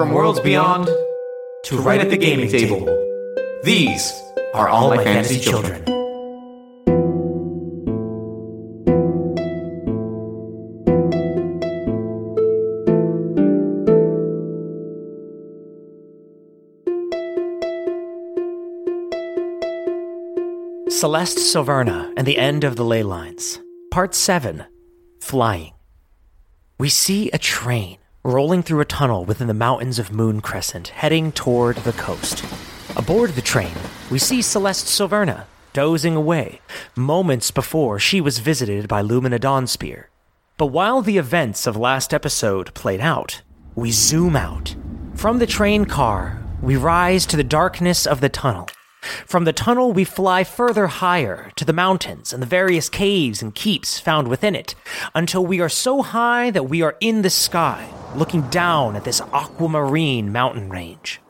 From worlds beyond to right at the gaming table, these are all my fantasy children. Celeste Silverna and the End of the Ley Lines. Part 7 Flying. We see a train rolling through a tunnel within the mountains of Moon Crescent, heading toward the coast. Aboard the train, we see Celeste Silverna dozing away moments before she was visited by Lumina Dawnspear. But while the events of last episode played out, we zoom out. From the train car, we rise to the darkness of the tunnel. From the tunnel, we fly further higher to the mountains and the various caves and keeps found within it until we are so high that we are in the sky, looking down at this aquamarine mountain range.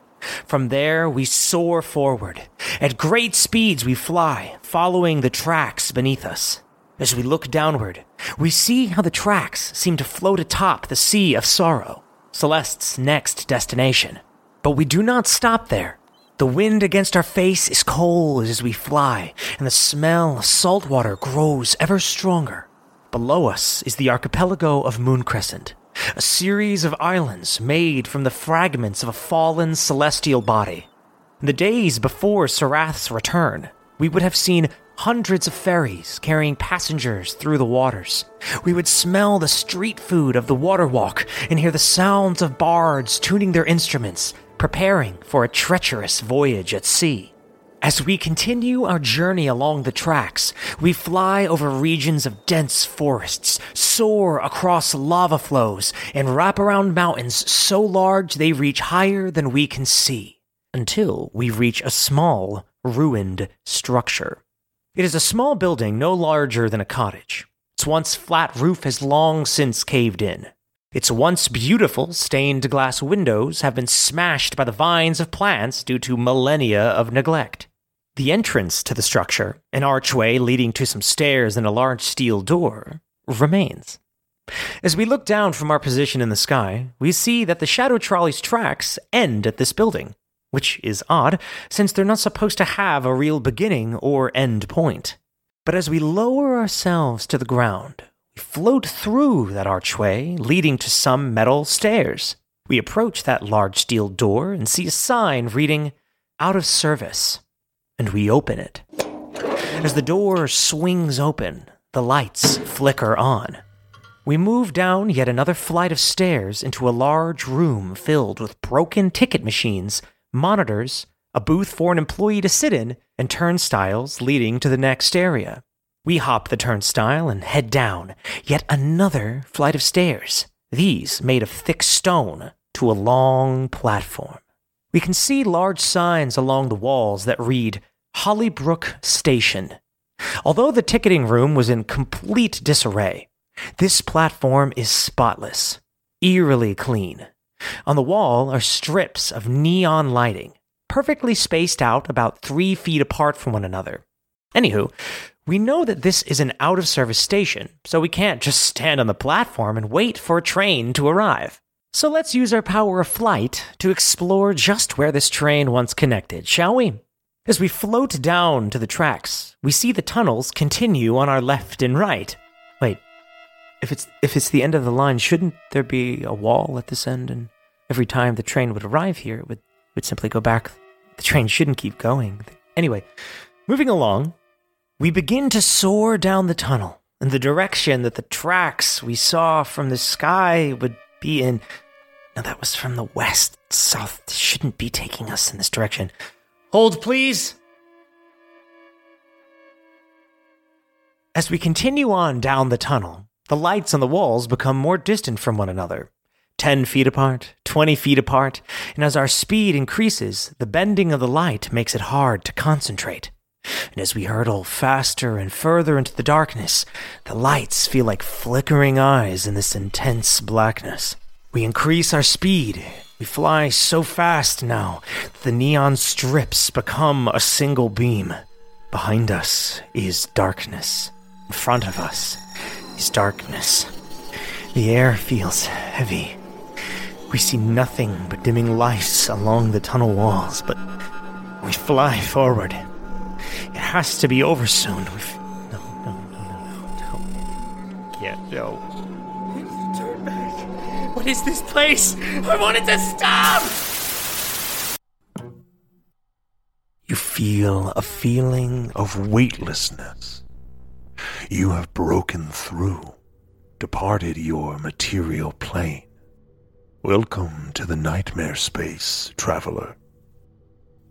From there, we soar forward. At great speeds, we fly, following the tracks beneath us. As we look downward, we see how the tracks seem to float atop the Sea of Sorrow, Celeste's next destination. But we do not stop there. The wind against our face is cold as we fly, and the smell of salt water grows ever stronger. Below us is the archipelago of Moon Crescent, a series of islands made from the fragments of a fallen celestial body. In the days before Sarath's return, we would have seen hundreds of ferries carrying passengers through the waters. We would smell the street food of the water walk and hear the sounds of bards tuning their instruments preparing for a treacherous voyage at sea. As we continue our journey along the tracks, we fly over regions of dense forests, soar across lava flows, and wrap around mountains so large they reach higher than we can see, until we reach a small, ruined structure. It is a small building no larger than a cottage. Its once flat roof has long since caved in. Its once beautiful stained glass windows have been smashed by the vines of plants due to millennia of neglect. The entrance to the structure, an archway leading to some stairs and a large steel door, remains. As we look down from our position in the sky, we see that the Shadow Trolley's tracks end at this building, which is odd since they're not supposed to have a real beginning or end point. But as we lower ourselves to the ground, we float through that archway leading to some metal stairs. We approach that large steel door and see a sign reading, Out of Service, and we open it. As the door swings open, the lights flicker on. We move down yet another flight of stairs into a large room filled with broken ticket machines, monitors, a booth for an employee to sit in, and turnstiles leading to the next area. We hop the turnstile and head down yet another flight of stairs, these made of thick stone, to a long platform. We can see large signs along the walls that read Hollybrook Station. Although the ticketing room was in complete disarray, this platform is spotless, eerily clean. On the wall are strips of neon lighting, perfectly spaced out about three feet apart from one another. Anywho, we know that this is an out of service station, so we can't just stand on the platform and wait for a train to arrive. So let's use our power of flight to explore just where this train once connected, shall we? As we float down to the tracks, we see the tunnels continue on our left and right. Wait, if it's if it's the end of the line, shouldn't there be a wall at this end and every time the train would arrive here, it would, would simply go back. The train shouldn't keep going. Anyway, moving along, we begin to soar down the tunnel in the direction that the tracks we saw from the sky would be in. Now, that was from the west. South shouldn't be taking us in this direction. Hold, please. As we continue on down the tunnel, the lights on the walls become more distant from one another. 10 feet apart, 20 feet apart, and as our speed increases, the bending of the light makes it hard to concentrate. And as we hurtle faster and further into the darkness, the lights feel like flickering eyes in this intense blackness. We increase our speed. We fly so fast now that the neon strips become a single beam. Behind us is darkness. In front of us is darkness. The air feels heavy. We see nothing but dimming lights along the tunnel walls, but we fly forward. It has to be over soon. We've... is this place? I wanted to stop! You feel a feeling of weightlessness. You have broken through, departed your material plane. Welcome to the nightmare space, traveler.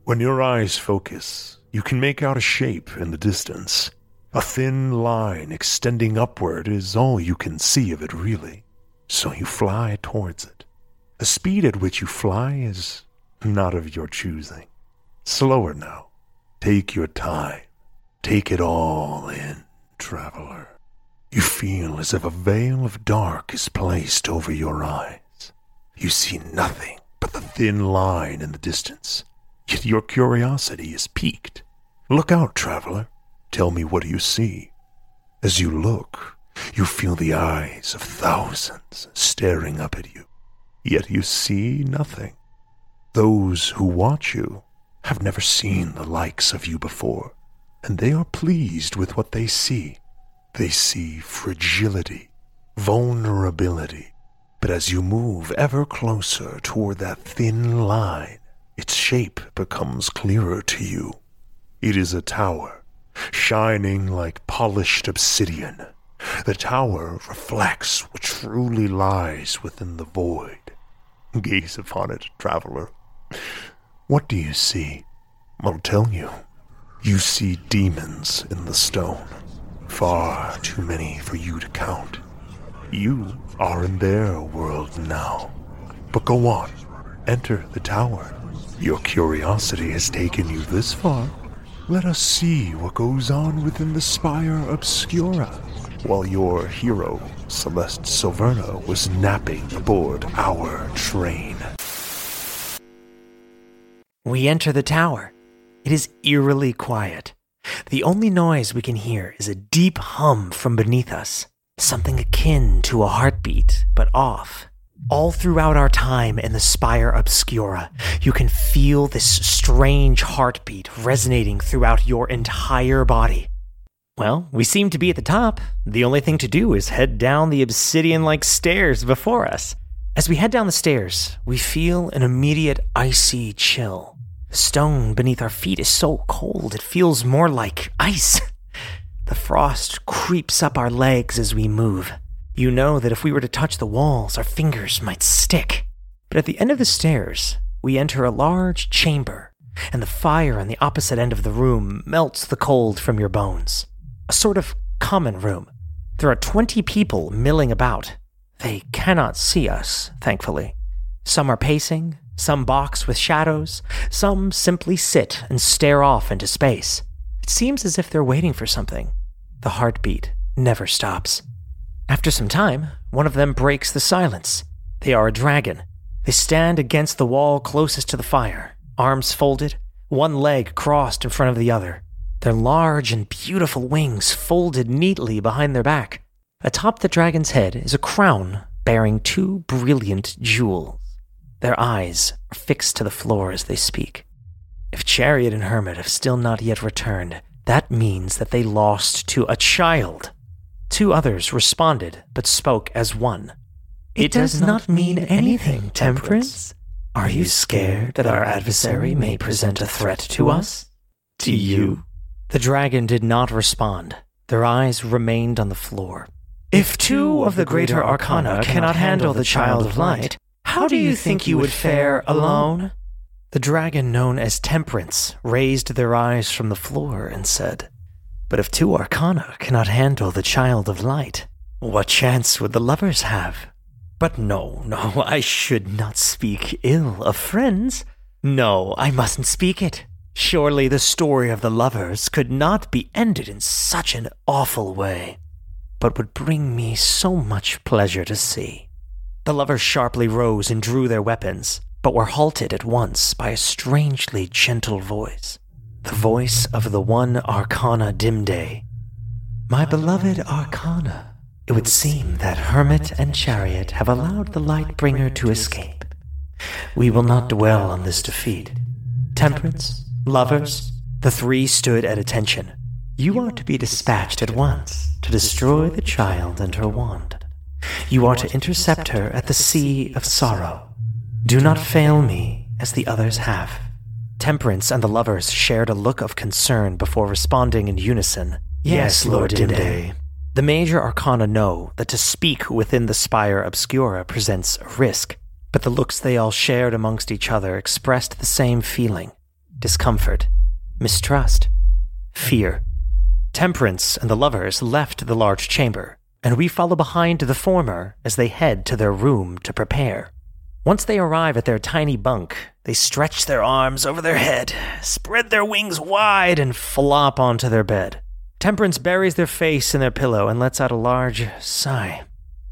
When your eyes focus, you can make out a shape in the distance. A thin line extending upward is all you can see of it, really. So you fly towards it. The speed at which you fly is not of your choosing. Slower now. Take your time. Take it all in, traveler. You feel as if a veil of dark is placed over your eyes. You see nothing but the thin line in the distance, yet your curiosity is piqued. Look out, traveler. Tell me what you see. As you look, you feel the eyes of thousands staring up at you, yet you see nothing. Those who watch you have never seen the likes of you before, and they are pleased with what they see. They see fragility, vulnerability, but as you move ever closer toward that thin line, its shape becomes clearer to you. It is a tower, shining like polished obsidian. The tower reflects what truly lies within the void. Gaze upon it, traveler. What do you see? I'll tell you. You see demons in the stone. Far too many for you to count. You are in their world now. But go on. Enter the tower. Your curiosity has taken you this far. Let us see what goes on within the Spire Obscura. While your hero, Celeste Silverna, was napping aboard our train. We enter the tower. It is eerily quiet. The only noise we can hear is a deep hum from beneath us, something akin to a heartbeat, but off. All throughout our time in the Spire Obscura, you can feel this strange heartbeat resonating throughout your entire body. Well, we seem to be at the top. The only thing to do is head down the obsidian like stairs before us. As we head down the stairs, we feel an immediate icy chill. The stone beneath our feet is so cold it feels more like ice. The frost creeps up our legs as we move. You know that if we were to touch the walls, our fingers might stick. But at the end of the stairs, we enter a large chamber, and the fire on the opposite end of the room melts the cold from your bones. A sort of common room. There are 20 people milling about. They cannot see us, thankfully. Some are pacing, some box with shadows, some simply sit and stare off into space. It seems as if they're waiting for something. The heartbeat never stops. After some time, one of them breaks the silence. They are a dragon. They stand against the wall closest to the fire, arms folded, one leg crossed in front of the other. Their large and beautiful wings folded neatly behind their back. Atop the dragon's head is a crown bearing two brilliant jewels. Their eyes are fixed to the floor as they speak. If Chariot and Hermit have still not yet returned, that means that they lost to a child. Two others responded, but spoke as one. It does not mean anything, Temperance. Are you scared that our adversary may present a threat to us? To you? The dragon did not respond. Their eyes remained on the floor. If two of the greater arcana cannot handle the child of light, how do you think you would fare alone? The dragon known as Temperance raised their eyes from the floor and said, But if two arcana cannot handle the child of light, what chance would the lovers have? But no, no, I should not speak ill of friends. No, I mustn't speak it. Surely the story of the lovers could not be ended in such an awful way, but would bring me so much pleasure to see. The lovers sharply rose and drew their weapons but were halted at once by a strangely gentle voice. The voice of the one Arcana Dimday. My beloved Arcana, it would seem that Hermit and Chariot have allowed the Lightbringer to escape. We will not dwell on this defeat. Temperance, lovers, the three stood at attention. You are to be dispatched at once to destroy the child and her wand. You are to intercept her at the Sea of Sorrow. Do not fail me as the others have. Temperance and the lovers shared a look of concern before responding in unison. Yes, Lord Dimday. The major arcana know that to speak within the spire obscura presents a risk, but the looks they all shared amongst each other expressed the same feeling discomfort, mistrust, fear. Temperance and the lovers left the large chamber, and we follow behind the former as they head to their room to prepare. Once they arrive at their tiny bunk, they stretch their arms over their head, spread their wings wide, and flop onto their bed. Temperance buries their face in their pillow and lets out a large sigh.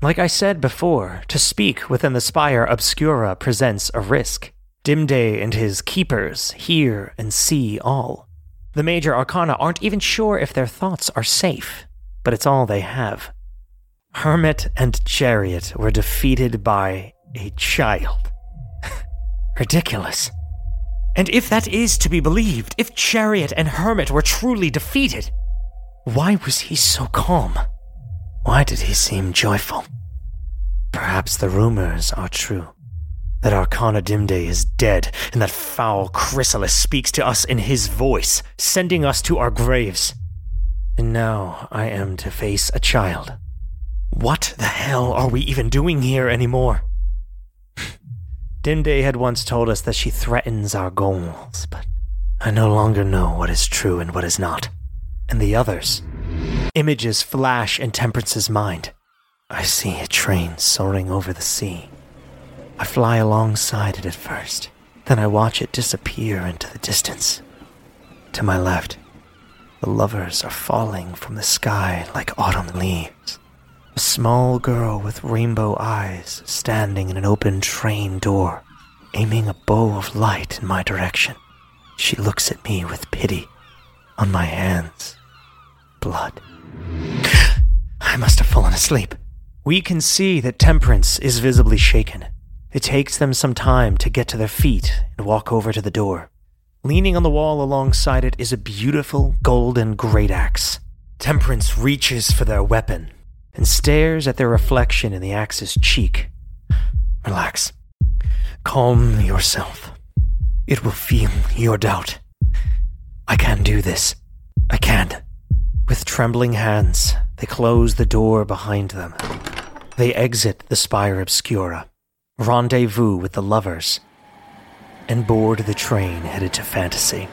Like I said before, to speak within the spire obscura presents a risk. Dimday and his keepers hear and see all. The major arcana aren't even sure if their thoughts are safe, but it's all they have. Hermit and Chariot were defeated by a child. Ridiculous. And if that is to be believed, if Chariot and Hermit were truly defeated, why was he so calm? Why did he seem joyful? Perhaps the rumors are true. That Arcana Dimday is dead, and that foul Chrysalis speaks to us in his voice, sending us to our graves. And now I am to face a child. What the hell are we even doing here anymore? Dimday had once told us that she threatens our goals, but I no longer know what is true and what is not and the others. Images flash in Temperance's mind. I see a train soaring over the sea. I fly alongside it at first, then I watch it disappear into the distance. To my left, the lovers are falling from the sky like autumn leaves. A small girl with rainbow eyes standing in an open train door, aiming a bow of light in my direction. She looks at me with pity on my hands blood. I must have fallen asleep. We can see that Temperance is visibly shaken. It takes them some time to get to their feet and walk over to the door. Leaning on the wall alongside it is a beautiful golden great axe. Temperance reaches for their weapon and stares at their reflection in the axe's cheek. Relax. Calm yourself. It will feel your doubt. I can do this. I can. With trembling hands, they close the door behind them. They exit the Spire Obscura, rendezvous with the lovers, and board the train headed to Fantasy.